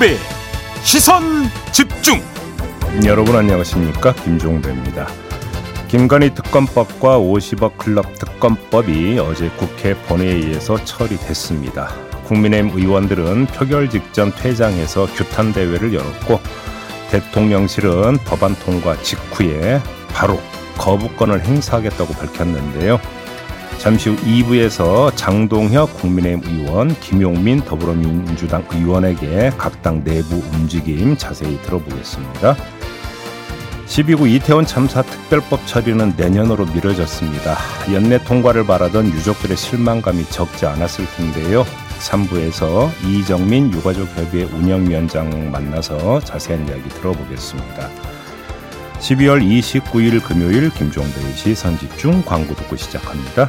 김종배 시선 집중 여러분 안녕하십니까 김종배입니다. 김건희 특검법과 50억 클럽 특검법이 어제 국회 본회의에서 처리됐습니다. 국민의힘 의원들은 표결 직전 퇴장해서 규탄 대회를 열었고 대통령실은 법안 통과 직후에 바로 거부권을 행사하겠다고 밝혔는데요. 잠시 후 2부에서 장동혁 국민의힘 의원, 김용민 더불어민주당 의원에게 각 당 내부 움직임 자세히 들어보겠습니다. 12구 이태원 참사 특별법 처리는 내년으로 미뤄졌습니다. 연내 통과를 바라던 유족들의 실망감이 적지 않았을 텐데요. 3부에서 이정민 유가족협의회 운영위원장 만나서 자세한 이야기 들어보겠습니다. 12월 29일 금요일 김종배의 시선집중 광고 듣고 시작합니다.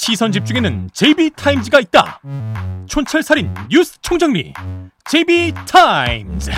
시선 집중에는 JB타임즈가 있다 촌철살인 뉴스 총정리 JB타임즈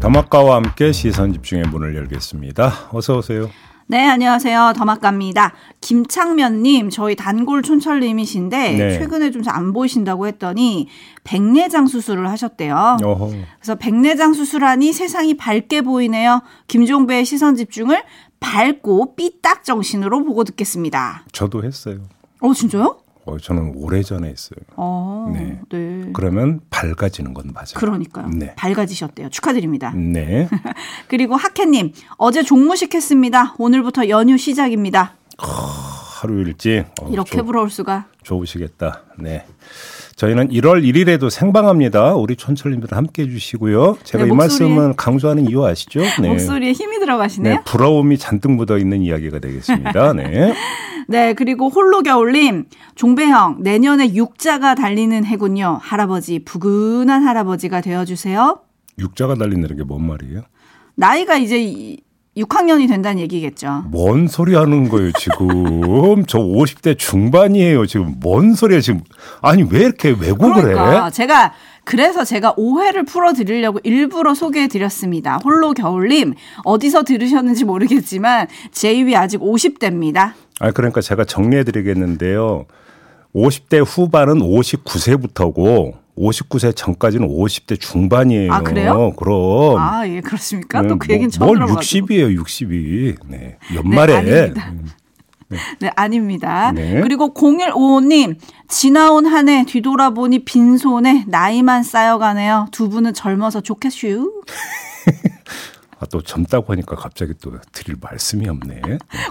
더마카와 함께 시선 집중의 문을 열겠습니다. 어서 오세요. 네, 안녕하세요. 더마카입니다. 김창면님, 저희 단골 촌철님이신데, 네. 최근에 좀 안 보이신다고 했더니, 백내장 수술을 하셨대요. 어허. 그래서 백내장 수술하니 세상이 밝게 보이네요. 김종배의 시선 집중을 밝고 삐딱 정신으로 보고 듣겠습니다. 저도 했어요. 어, 진짜요? 어, 저는 오래전에 했어요. 어, 네. 네. 그러면 밝아지는 건 맞아요. 그러니까요. 네. 밝아지셨대요. 축하드립니다. 네. 그리고 학혜님, 어제 종무식 했습니다. 오늘부터 연휴 시작입니다. 하루 일찍 어, 이렇게 좋- 부러울 수가. 좋으시겠다. 네. 저희는 1월 1일에도 생방합니다. 우리 촌철님들 함께 해주시고요. 제가 네, 이 말씀은 강조하는 이유 아시죠? 네. 목소리에 힘이 들어가시네요. 네, 부러움이 잔뜩 묻어 있는 이야기가 되겠습니다. 네. 네, 그리고 홀로 겨울님, 종배형, 내년에 육자가 달리는 해군요. 할아버지, 부근한 할아버지가 되어주세요. 육자가 달린다는 게 뭔 말이에요? 나이가 이제 이- 6학년이 된다는 얘기겠죠. 뭔 소리 하는 거예요, 지금? 저 50대 중반이에요, 지금. 뭔 소리야, 지금. 아니, 왜 이렇게 왜곡을 그러니까 해? 제가 그래서 제가 오해를 풀어드리려고 일부러 소개해드렸습니다. 홀로 겨울님, 어디서 들으셨는지 모르겠지만 제 입이 아직 50대입니다. 아, 그러니까 제가 정리해 드리겠는데요. 50대 후반은 59세부터고, 59세 전까지는 50대 중반이에요. 아, 그래요? 그럼. 아, 예, 그렇습니까? 네, 또그 얘기는 처음 뭘 들어봐가지고. 60이에요, 60이. 네. 연말에. 아닙니다. 음. 네, 아닙니다. 네. 그리고 0155님, 지나온 한 해 뒤돌아보니 빈손에 나이만 쌓여가네요. 두 분은 젊어서 좋겠슈. 아, 또 젊다고 하니까 갑자기 또 드릴 말씀이 없네.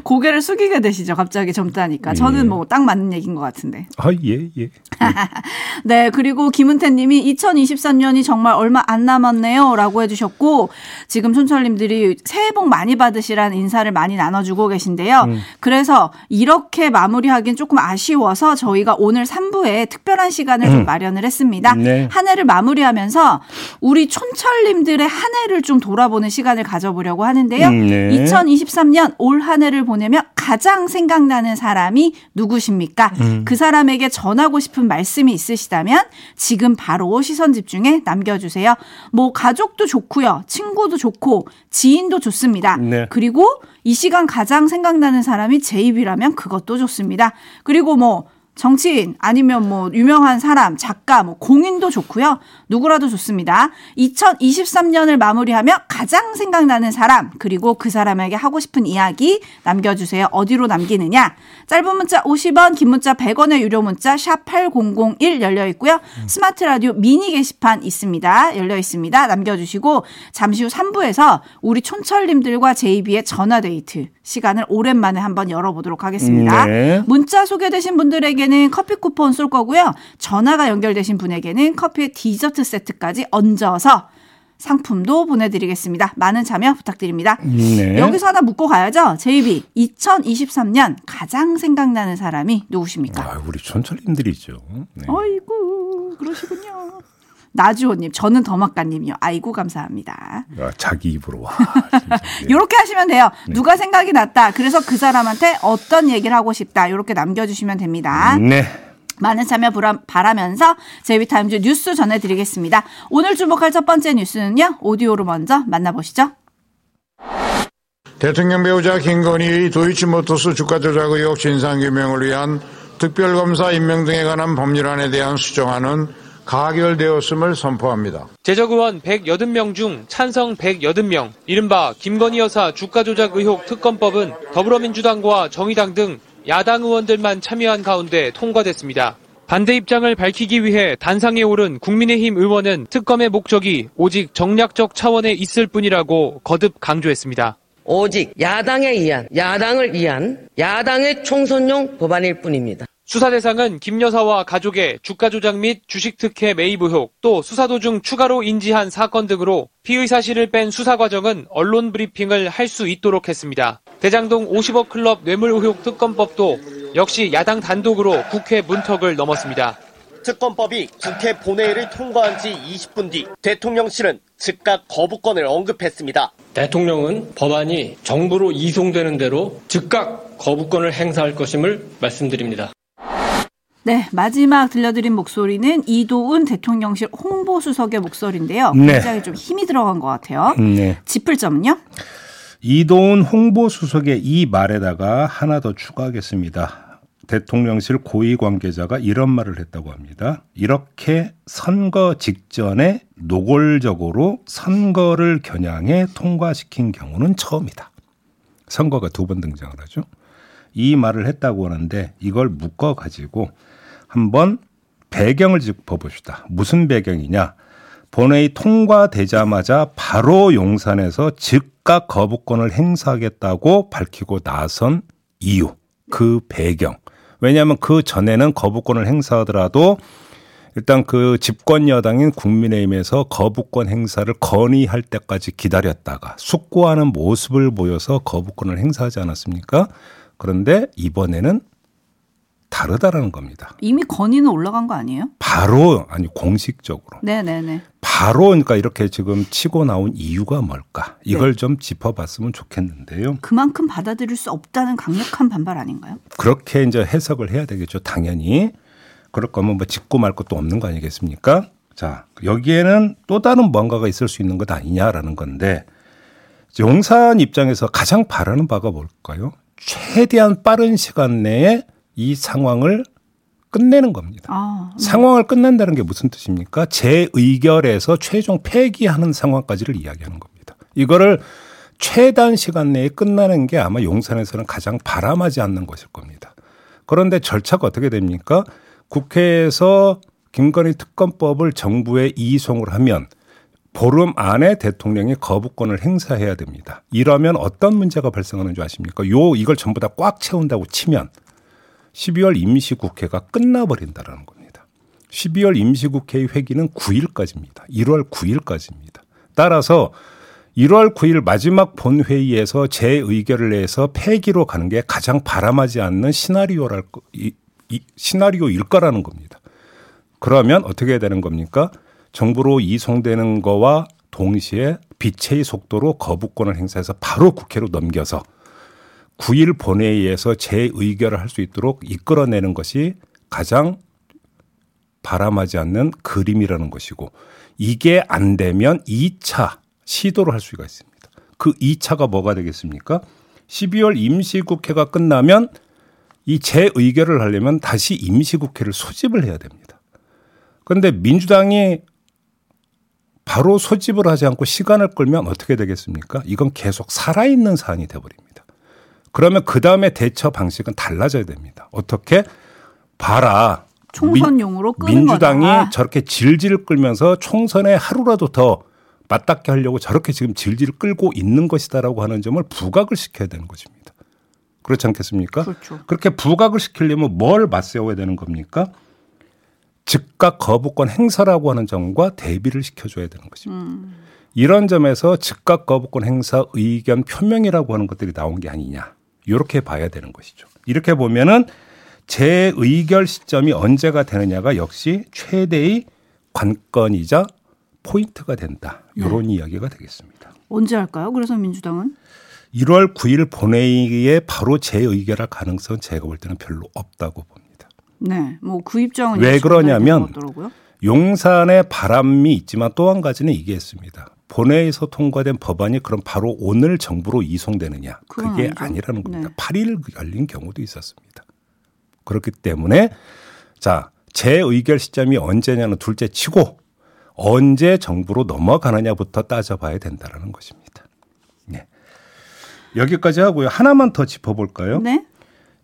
고개를 숙이게 되시죠. 갑자기 젊다니까. 예. 저는 뭐딱 맞는 얘기인 것 같은데. 아, 예, 예. 네, 그리고 김은태 님이 2023년이 정말 얼마 안 남았네요. 라고 해주셨고, 지금 촌철님들이 새해 복 많이 받으시라는 인사를 많이 나눠주고 계신데요. 음. 그래서 이렇게 마무리하기엔 조금 아쉬워서 저희가 오늘 3부에 특별한 시간을 좀 마련을 했습니다. 음. 네. 한 해를 마무리하면서 우리 촌철 님들의 한 해를 좀 돌아보는 시간 을 가져보려고 하는데요. 음, 네. 2023년 올 한 해를 보내며 가장 생각나는 사람이 누구십니까? 음. 그 사람에게 전하고 싶은 말씀이 있으시다면 지금 바로 시선 집중에 남겨주세요. 뭐 가족도 좋고요, 친구도 좋고 지인도 좋습니다. 네. 그리고 이 시간 가장 생각나는 사람이 제 입이라면 그것도 좋습니다. 그리고 뭐 정치인 아니면 뭐 유명한 사람, 작가, 뭐 공인도 좋고요. 누구라도 좋습니다. 2023년을 마무리하며 가장 생각나는 사람 그리고 그 사람에게 하고 싶은 이야기 남겨주세요. 어디로 남기느냐? 짧은 문자 50원, 긴 문자 100원의 유료 문자 샵 #8001 열려 있고요. 스마트 라디오 미니 게시판 있습니다. 열려 있습니다. 남겨주시고 잠시 후 3부에서 우리 촌철님들과 JB의 전화 데이트 시간을 오랜만에 한번 열어보도록 하겠습니다. 네. 문자 소개되신 분들에게는 커피 쿠폰 쏠 거고요. 전화가 연결되신 분에게는 커피 디저트 세트까지 얹어서 상품도 보내드리겠습니다. 많은 참여 부탁드립니다. 네. 여기서 하나 묻고 가야죠. JB 2023년 가장 생각나는 사람이 누구십니까? 아, 우리 촌철님들이죠. 네. 어이구 그러시군요. 나주호님, 저는 더마까님이요. 아이고 감사합니다. 아, 자기 입으로 와. 요렇게 하시면 돼요. 누가 생각이 났다. 그래서 그 사람한테 어떤 얘기를 하고 싶다. 요렇게 남겨주시면 됩니다. 네. 많은 참여 바라면서 제이비타임즈 뉴스 전해드리겠습니다. 오늘 주목할 첫 번째 뉴스는요. 오디오로 먼저 만나보시죠. 대통령 배우자 김건희의 도이치모터스 주가 조작 의혹 진상규명을 위한 특별검사 임명 등에 관한 법률안에 대한 수정안은 가결되었음을 선포합니다. 제적 의원 180명 중 찬성 180명, 이른바 김건희 여사 주가 조작 의혹 특검법은 더불어민주당과 정의당 등 야당 의원들만 참여한 가운데 통과됐습니다. 반대 입장을 밝히기 위해 단상에 오른 국민의힘 의원은 특검의 목적이 오직 정략적 차원에 있을 뿐이라고 거듭 강조했습니다. 오직 야당에 의한, 야당을 위한 야당의 총선용 법안일 뿐입니다. 수사 대상은 김 여사와 가족의 주가 조작 및 주식 특혜 매입 의혹, 또 수사 도중 추가로 인지한 사건 등으로 피의 사실을 뺀 수사 과정은 언론 브리핑을 할 수 있도록 했습니다. 대장동 50억 클럽 뇌물 의혹 특검법도 역시 야당 단독으로 국회 문턱을 넘었습니다. 특검법이 국회 본회의를 통과한 지 20분 뒤 대통령실은 즉각 거부권을 언급했습니다. 대통령은 법안이 정부로 이송되는 대로 즉각 거부권을 행사할 것임을 말씀드립니다. 네, 마지막 들려드린 목소리는 이도은 대통령실 홍보수석의 목소리인데요. 네. 굉장히 좀 힘이 들어간 것 같아요. 네. 짚을 점은요? 이도훈 홍보수석의 이 말에다가 하나 더 추가하겠습니다. 대통령실 고위 관계자가 이런 말을 했다고 합니다. 이렇게 선거 직전에 노골적으로 선거를 겨냥해 통과시킨 경우는 처음이다. 선거가 두 번 등장을 하죠. 이 말을 했다고 하는데 이걸 묶어 가지고 한번 배경을 짚어 봅시다. 무슨 배경이냐? 본회의 통과되자마자 바로 용산에서 즉각 거부권을 행사하겠다고 밝히고 나선 이유, 그 배경. 왜냐하면 그 전에는 거부권을 행사하더라도 일단 그 집권 여당인 국민의힘에서 거부권 행사를 건의할 때까지 기다렸다가 숙고하는 모습을 보여서 거부권을 행사하지 않았습니까? 그런데 이번에는 다르다라는 겁니다. 이미 건의는 올라간 거 아니에요? 바로 아니 공식적으로 네네네. 바로 그러니까 이렇게 지금 치고 나온 이유가 뭘까? 이걸 좀 짚어봤으면 좋겠는데요. 그만큼 받아들일 수 없다는 강력한 반발 아닌가요? 그렇게 이제 해석을 해야 되겠죠. 당연히 그럴 거면 뭐 짚고 말 것도 없는 거 아니겠습니까? 자 여기에는 또 다른 뭔가가 있을 수 있는 것 아니냐라는 건데 용산 입장에서 가장 바라는 바가 뭘까요? 최대한 빠른 시간 내에 이 상황을 끝내는 겁니다. 아, 상황을 끝낸다는 게 무슨 뜻입니까? 재의결에서 최종 폐기하는 상황까지를 이야기하는 겁니다. 이거를 최단 시간 내에 끝나는 게 아마 용산에서는 가장 바람하지 않는 것일 겁니다. 그런데 절차가 어떻게 됩니까? 국회에서 김건희 특검법을 정부에 이송을 하면 보름 안에 대통령이 거부권을 행사해야 됩니다. 이러면 어떤 문제가 발생하는 줄 아십니까? 요 이걸 전부 다 꽉 채운다고 치면 12월 임시국회가 끝나버린다라는 겁니다. 12월 임시국회의 회기는 9일까지입니다. 1월 9일까지입니다. 따라서 1월 9일 마지막 본회의에서 재의결을 해서 폐기로 가는 게 가장 바람하지 않는 시나리오랄 거- 이, 이 시나리오일 거라는 겁니다. 그러면 어떻게 해야 되는 겁니까? 정부로 이송되는 거와 동시에 빛의 속도로 거부권을 행사해서 바로 국회로 넘겨서 9일 본회의에서 재의결을 할 수 있도록 이끌어내는 것이 가장 바람하지 않는 그림이라는 것이고 이게 안 되면 2차 시도를 할 수가 있습니다. 그 2차가 뭐가 되겠습니까? 12월 임시국회가 끝나면 이 재의결을 하려면 다시 임시국회를 소집을 해야 됩니다. 그런데 민주당이 바로 소집을 하지 않고 시간을 끌면 어떻게 되겠습니까? 이건 계속 살아있는 사안이 돼버립니다. 그러면 그 다음에 대처 방식은 달라져야 됩니다. 어떻게? 봐라. 총선용으로 끄는 민주당이 거다. 저렇게 질질 끌면서 총선에 하루라도 더 맞닿게 하려고 저렇게 지금 질질 끌고 있는 것이다라고 하는 점을 부각을 시켜야 되는 것입니다. 그렇지 않겠습니까? 그렇죠. 그렇게 부각을 시키려면 뭘 맞세워야 되는 겁니까? 즉각 거부권 행사라고 하는 점과 대비를 시켜줘야 되는 것입니다. 이런 점에서 즉각 거부권 행사 의견 표명이라고 하는 것들이 나온 게 아니냐. 이렇게 봐야 되는 것이죠. 이렇게 보면은 재의결 시점이 언제가 되느냐가 역시 최대의 관건이자 포인트가 된다. 이런 이야기가 되겠습니다. 언제 할까요? 그래서 민주당은 1월 9일 본회의에 바로 재의결할 가능성은 제가 볼 때는 별로 없다고 봅니다. 네, 뭐 그 입장은 왜 그러냐면. 용산에 바람이 있지만 또 한 가지는 이게 있습니다. 본회의에서 통과된 법안이 그럼 바로 오늘 정부로 이송되느냐? 그게 아니죠. 아니라는 겁니다. 네. 8일 열린 경우도 있었습니다. 그렇기 때문에 자, 재의결 시점이 언제냐는 둘째 치고 언제 정부로 넘어가느냐부터 따져봐야 된다라는 것입니다. 네. 여기까지 하고요. 하나만 더 짚어볼까요? 네,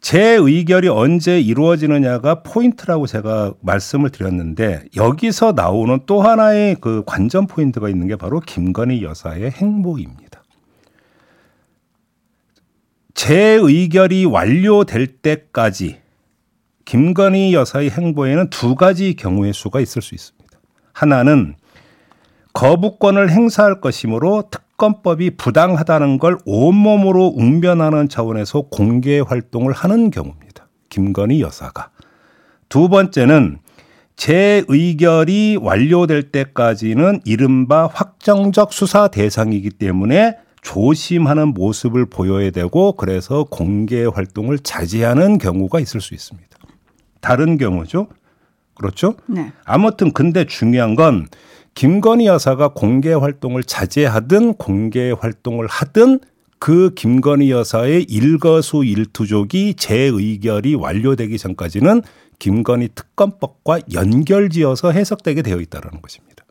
재의결이 언제 이루어지느냐가 포인트라고 제가 말씀을 드렸는데 여기서 나오는 또 하나의 그 관전 포인트가 있는 게 바로 김건희 여사의 행보입니다. 재의결이 완료될 때까지 김건희 여사의 행보에는 두 가지 경우의 수가 있을 수 있습니다. 하나는 거부권을 행사할 것이므로 특 검법이 부당하다는 걸 온몸으로 웅변하는 차원에서 공개 활동을 하는 경우입니다. 김건희 여사가. 두 번째는 재의결이 완료될 때까지는 이른바 확정적 수사 대상이기 때문에 조심하는 모습을 보여야 되고 그래서 공개 활동을 자제하는 경우가 있을 수 있습니다. 다른 경우죠. 그렇죠? 네. 아무튼 근데 중요한 건 김건희 여사가 공개 활동을 자제하든 공개 활동을 하든 그 김건희 여사의 일거수 일투족이 재의결이 완료되기 전까지는 김건희 특검법과 연결지어서 해석되게 되어 있다는 것입니다.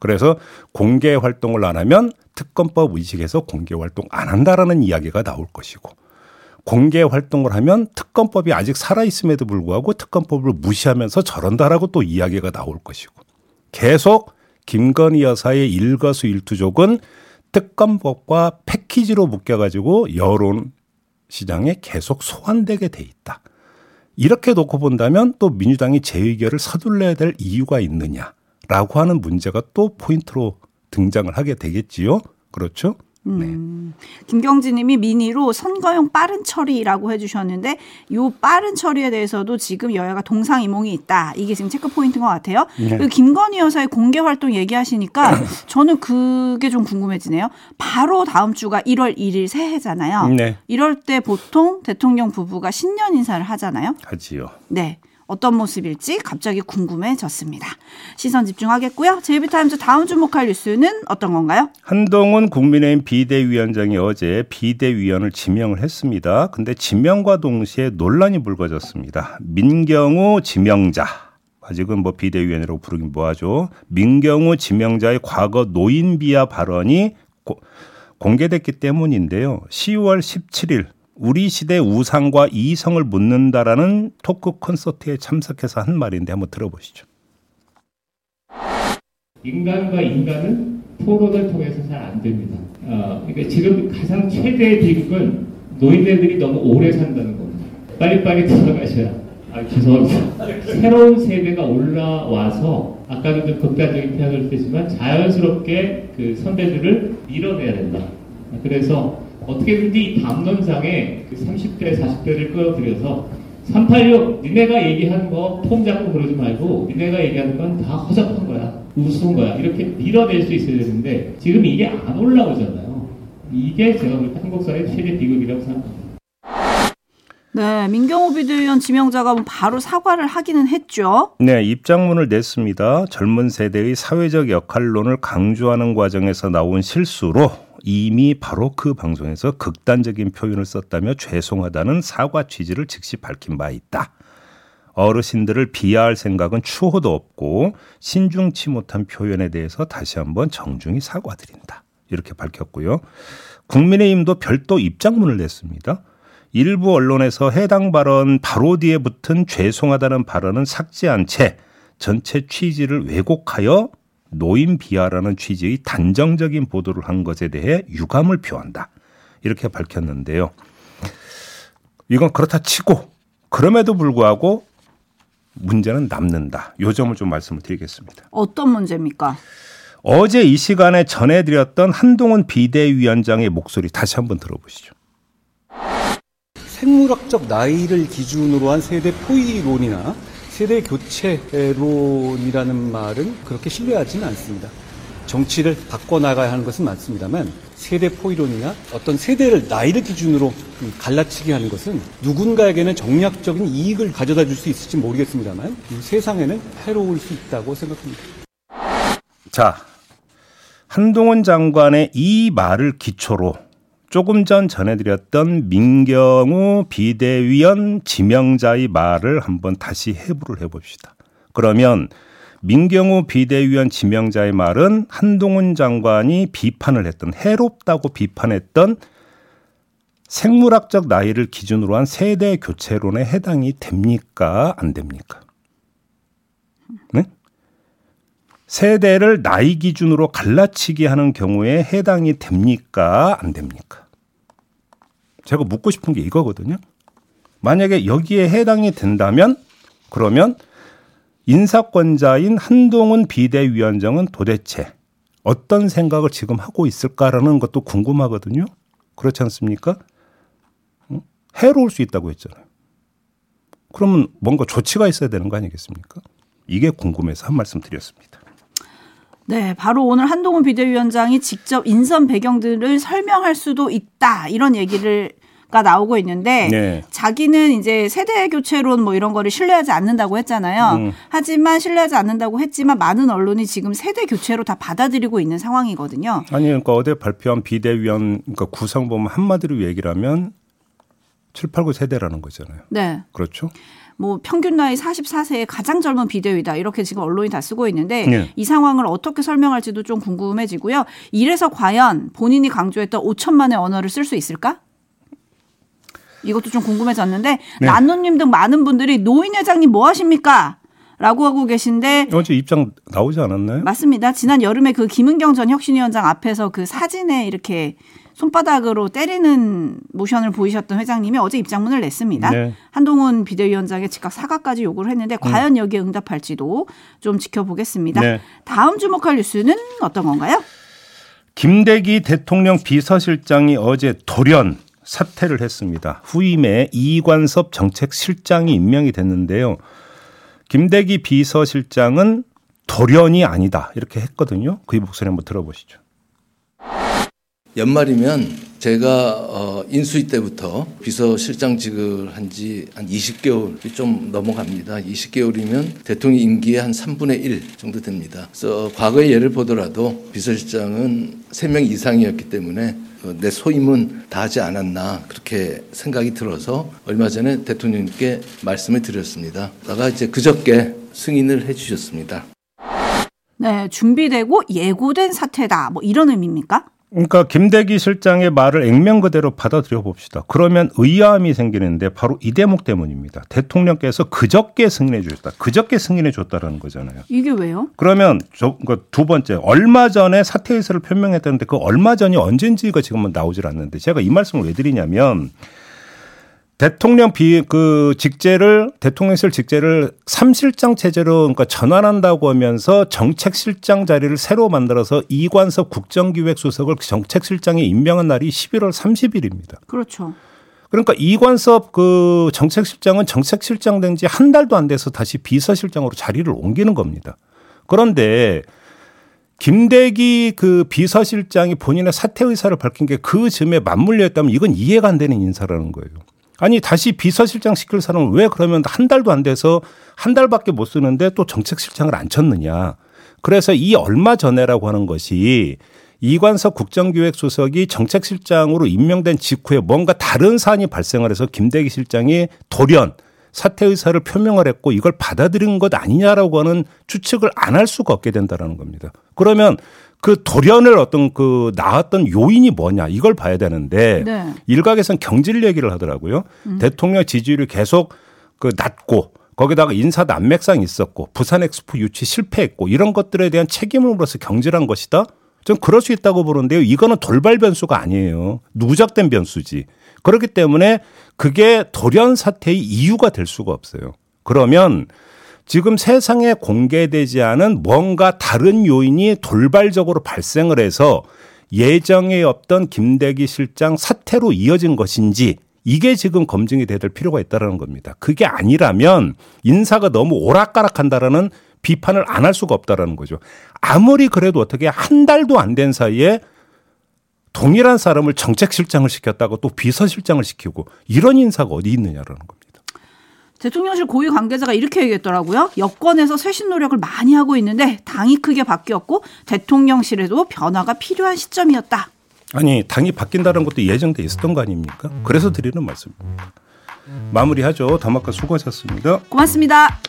그래서 공개 활동을 안 하면 특검법 의식에서 공개 활동 안 한다라는 이야기가 나올 것이고 공개 활동을 하면 특검법이 아직 살아 있음에도 불구하고 특검법을 무시하면서 저런다라고 또 이야기가 나올 것이고 계속 김건희 여사의 일거수일투족은 특검법과 패키지로 묶여가지고 여론 시장에 계속 소환되게 돼 있다. 이렇게 놓고 본다면 또 민주당이 재의결을 서둘러야 될 이유가 있느냐라고 하는 문제가 또 포인트로 등장을 하게 되겠지요. 그렇죠? 네. 김경진님이 미니로 선거용 빠른 처리라고 해주셨는데 요 빠른 처리에 대해서도 지금 여야가 동상이몽이 있다. 이게 지금 체크 포인트인 것 같아요. 네. 김건희 여사의 공개 활동 얘기하시니까 저는 그게 좀 궁금해지네요. 바로 다음 주가 1월 1일 새해잖아요. 네. 이럴 때 보통 대통령 부부가 신년 인사를 하잖아요. 하지요. 네. 어떤 모습일지 갑자기 궁금해졌습니다. 시선 집중하겠고요. JB TIMES 다음 주목할 뉴스는 어떤 건가요? 한동훈 국민의힘 비대위원장이 어제 비대위원을 지명을 했습니다. 근데 지명과 동시에 논란이 불거졌습니다. 민경우 지명자. 아직은 뭐 비대위원이라고 부르긴 뭐하죠. 민경우 지명자의 과거 노인 비하 발언이 고- 공개됐기 때문인데요. 10월 17일 우리 시대 우상과 이성을 묻는다라는 토크 콘서트에 참석해서 한 말인데 한번 들어보시죠. 인간과 인간은 토론을 통해서 잘 안 됩니다. 어, 그러니까 지금 가장 최대의 비극은 노인네들이 너무 오래 산다는 겁니다. 빨리빨리 들어가셔야. 아, 죄송합니다. 새로운 세대가 올라와서 아까는 좀 극단적인 표현을 쓰지만 자연스럽게 그 선배들을 밀어내야 된다. 그래서 어떻게 든지 이 담론상에 그 30대, 40대를 끌어들여서 386 니네가 얘기하는 거 폼 잡고 그러지 말고 니네가 얘기하는 건 다 허접한 거야. 우스운 거야. 이렇게 밀어낼 수 있어야 되는데 지금 이게 안 올라오잖아요. 이게 제가 볼 때 한국 사회의 최대 비극이라고 생각합니다. 네, 민경호 비대위원 지명자가 뭐 바로 사과를 하기는 했죠. 네, 입장문을 냈습니다. 젊은 세대의 사회적 역할론을 강조하는 과정에서 나온 실수로 이미 바로 그 방송에서 극단적인 표현을 썼다며 죄송하다는 사과 취지를 즉시 밝힌 바 있다. 어르신들을 비하할 생각은 추호도 없고 신중치 못한 표현에 대해서 다시 한번 정중히 사과드린다. 이렇게 밝혔고요. 국민의힘도 별도 입장문을 냈습니다. 일부 언론에서 해당 발언 바로 뒤에 붙은 죄송하다는 발언은 삭제한 채 전체 취지를 왜곡하여 노인 비하라는 취지의 단정적인 보도를 한 것에 대해 유감을 표한다. 이렇게 밝혔는데요. 이건 그렇다 치고 그럼에도 불구하고 문제는 남는다. 요 점을 좀 말씀을 드리겠습니다. 어떤 문제입니까? 어제 이 시간에 전해드렸던 한동훈 비대위원장의 목소리 다시 한번 들어보시죠. 생물학적 나이를 기준으로 한 세대 포위론이나 세대 교체론이라는 말은 그렇게 신뢰하지는 않습니다. 정치를 바꿔나가야 하는 것은 맞습니다만 세대 포이론이나 어떤 세대를 나이를 기준으로 갈라치기 하는 것은 누군가에게는 정략적인 이익을 가져다 줄 수 있을지 모르겠습니다만 세상에는 해로울 수 있다고 생각합니다. 자, 한동훈 장관의 이 말을 기초로 조금 전 전해드렸던 민경우 비대위원 지명자의 말을 한번 다시 해부를 해봅시다. 그러면 민경우 비대위원 지명자의 말은 한동훈 장관이 비판을 했던 해롭다고 비판했던 생물학적 나이를 기준으로 한 세대 교체론에 해당이 됩니까? 안 됩니까? 네? 세대를 나이 기준으로 갈라치기 하는 경우에 해당이 됩니까? 안 됩니까? 제가 묻고 싶은 게 이거거든요. 만약에 여기에 해당이 된다면 그러면 인사권자인 한동훈 비대위원장은 도대체 어떤 생각을 지금 하고 있을까라는 것도 궁금하거든요. 그렇지 않습니까? 해로울 수 있다고 했잖아요. 그러면 뭔가 조치가 있어야 되는 거 아니겠습니까? 이게 궁금해서 한 말씀 드렸습니다. 네, 바로 오늘 한동훈 비대위원장이 직접 인선 배경들을 설명할 수도 있다 이런 얘기를 가 나오고 있는데 네. 자기는 이제 세대 교체론 뭐 이런 거를 신뢰하지 않는다고 했잖아요. 음. 하지만 신뢰하지 않는다고 했지만 많은 언론이 지금 세대 교체로 다 받아들이고 있는 상황이거든요. 아니 그러니까 어제 발표한 비대위원 그러니까 구성 보면 한마디로 얘기를 하면 7, 8, 9 세대라는 거잖아요. 네. 그렇죠. 뭐 평균 나이 44세의 가장 젊은 비대위다 이렇게 지금 언론이 다 쓰고 있는데 네. 이 상황을 어떻게 설명할지도 좀 궁금해지고요. 이래서 과연 본인이 강조했던 5천만의 언어를 쓸 수 있을까? 이것도 좀 궁금해졌는데 네. 나누님 등 많은 분들이 노인 회장님 뭐 하십니까? 라고 하고 계신데 어제 입장 나오지 않았나요? 맞습니다. 지난 여름에 그 김은경 전 혁신위원장 앞에서 그 사진에 이렇게 손바닥으로 때리는 모션을 보이셨던 회장님이 어제 입장문을 냈습니다. 네. 한동훈 비대위원장의 즉각 사과까지 요구를 했는데 음. 과연 여기에 응답할지도 좀 지켜보겠습니다. 네. 다음 주목할 뉴스는 어떤 건가요? 김대기 대통령 비서실장이 어제 돌연 사퇴를 했습니다. 후임에 이관섭 정책실장이 임명이 됐는데요. 김대기 비서실장은 돌연이 아니다 이렇게 했거든요. 그 목소리 한번 들어보시죠. 연말이면 제가 어, 인수위 때부터 비서실장직을 한 지 한 20개월이 좀 넘어갑니다. 20개월이면 대통령 임기의 한 3분의 1 정도 됩니다. 그래서 과거의 예를 보더라도 비서실장은 3명 이상이었기 때문에 어, 내 소임은 다하지 않았나 그렇게 생각이 들어서 얼마 전에 대통령님께 말씀을 드렸습니다. 나가 이제 그저께 승인을 해주셨습니다. 네, 준비되고 예고된 사태다. 뭐 이런 의미입니까? 그러니까 김대기 실장의 말을 액면 그대로 받아들여 봅시다. 그러면 의아함이 생기는데 바로 이 대목 때문입니다. 대통령께서 그저께 승인해 주셨다. 그저께 승인해 줬다라는 거잖아요. 이게 왜요? 그러면 저, 그러니까 두 번째 얼마 전에 사퇴 의사를 표명했다는데 그 얼마 전이 언젠지가 지금은 나오질 않는데 제가 이 말씀을 왜 드리냐면 대통령 비 그 직제를 대통령실 직제를 3실장 체제로 그러니까 전환한다고 하면서 정책실장 자리를 새로 만들어서 이관섭 국정기획수석을 정책실장에 임명한 날이 11월 30일입니다. 그렇죠. 그러니까 이관섭 그 정책실장은 정책실장 된 지 한 달도 안 돼서 다시 비서실장으로 자리를 옮기는 겁니다. 그런데 김대기 그 비서실장이 본인의 사퇴 의사를 밝힌 게 그 즈음에 맞물려 있다면 이건 이해가 안 되는 인사라는 거예요. 아니 다시 비서실장 시킬 사람은 왜 그러면 한 달도 안 돼서 한 달밖에 못 쓰는데 또 정책실장을 안 쳤느냐. 그래서 이 얼마 전에라고 하는 것이 이관석 국정기획수석이 정책실장으로 임명된 직후에 뭔가 다른 사안이 발생을 해서 김대기 실장이 돌연 사퇴 의사를 표명을 했고 이걸 받아들인 것 아니냐라고 하는 추측을 안 할 수가 없게 된다라는 겁니다. 그러면 그 돌연을 어떤 그 나왔던 요인이 뭐냐 이걸 봐야 되는데 네. 일각에서는 경질 얘기를 하더라고요. 음. 대통령 지지율이 계속 그 낮고 거기다가 인사 난맥상이 있었고 부산 엑스포 유치 실패했고 이런 것들에 대한 책임을 물어서 경질한 것이다. 좀 그럴 수 있다고 보는데요. 이거는 돌발 변수가 아니에요. 누적된 변수지. 그렇기 때문에 그게 돌연 사태의 이유가 될 수가 없어요. 그러면 지금 세상에 공개되지 않은 뭔가 다른 요인이 돌발적으로 발생을 해서 예정에 없던 김대기 실장 사태로 이어진 것인지 이게 지금 검증이 돼야 될 필요가 있다는 겁니다. 그게 아니라면 인사가 너무 오락가락한다라는 비판을 안 할 수가 없다라는 거죠. 아무리 그래도 어떻게 한 달도 안 된 사이에 동일한 사람을 정책실장을 시켰다고 또 비서실장을 시키고 이런 인사가 어디 있느냐라는 겁니다. 대통령실 고위 관계자가 이렇게 얘기했더라고요. 여권에서 쇄신 노력을 많이 하고 있는데 당이 크게 바뀌었고 대통령실에도 변화가 필요한 시점이었다. 아니 당이 바뀐다는 것도 예정돼 있었던 거 아닙니까? 그래서 드리는 말씀입니다. 마무리하죠. 담화가 수고하셨습니다. 고맙습니다.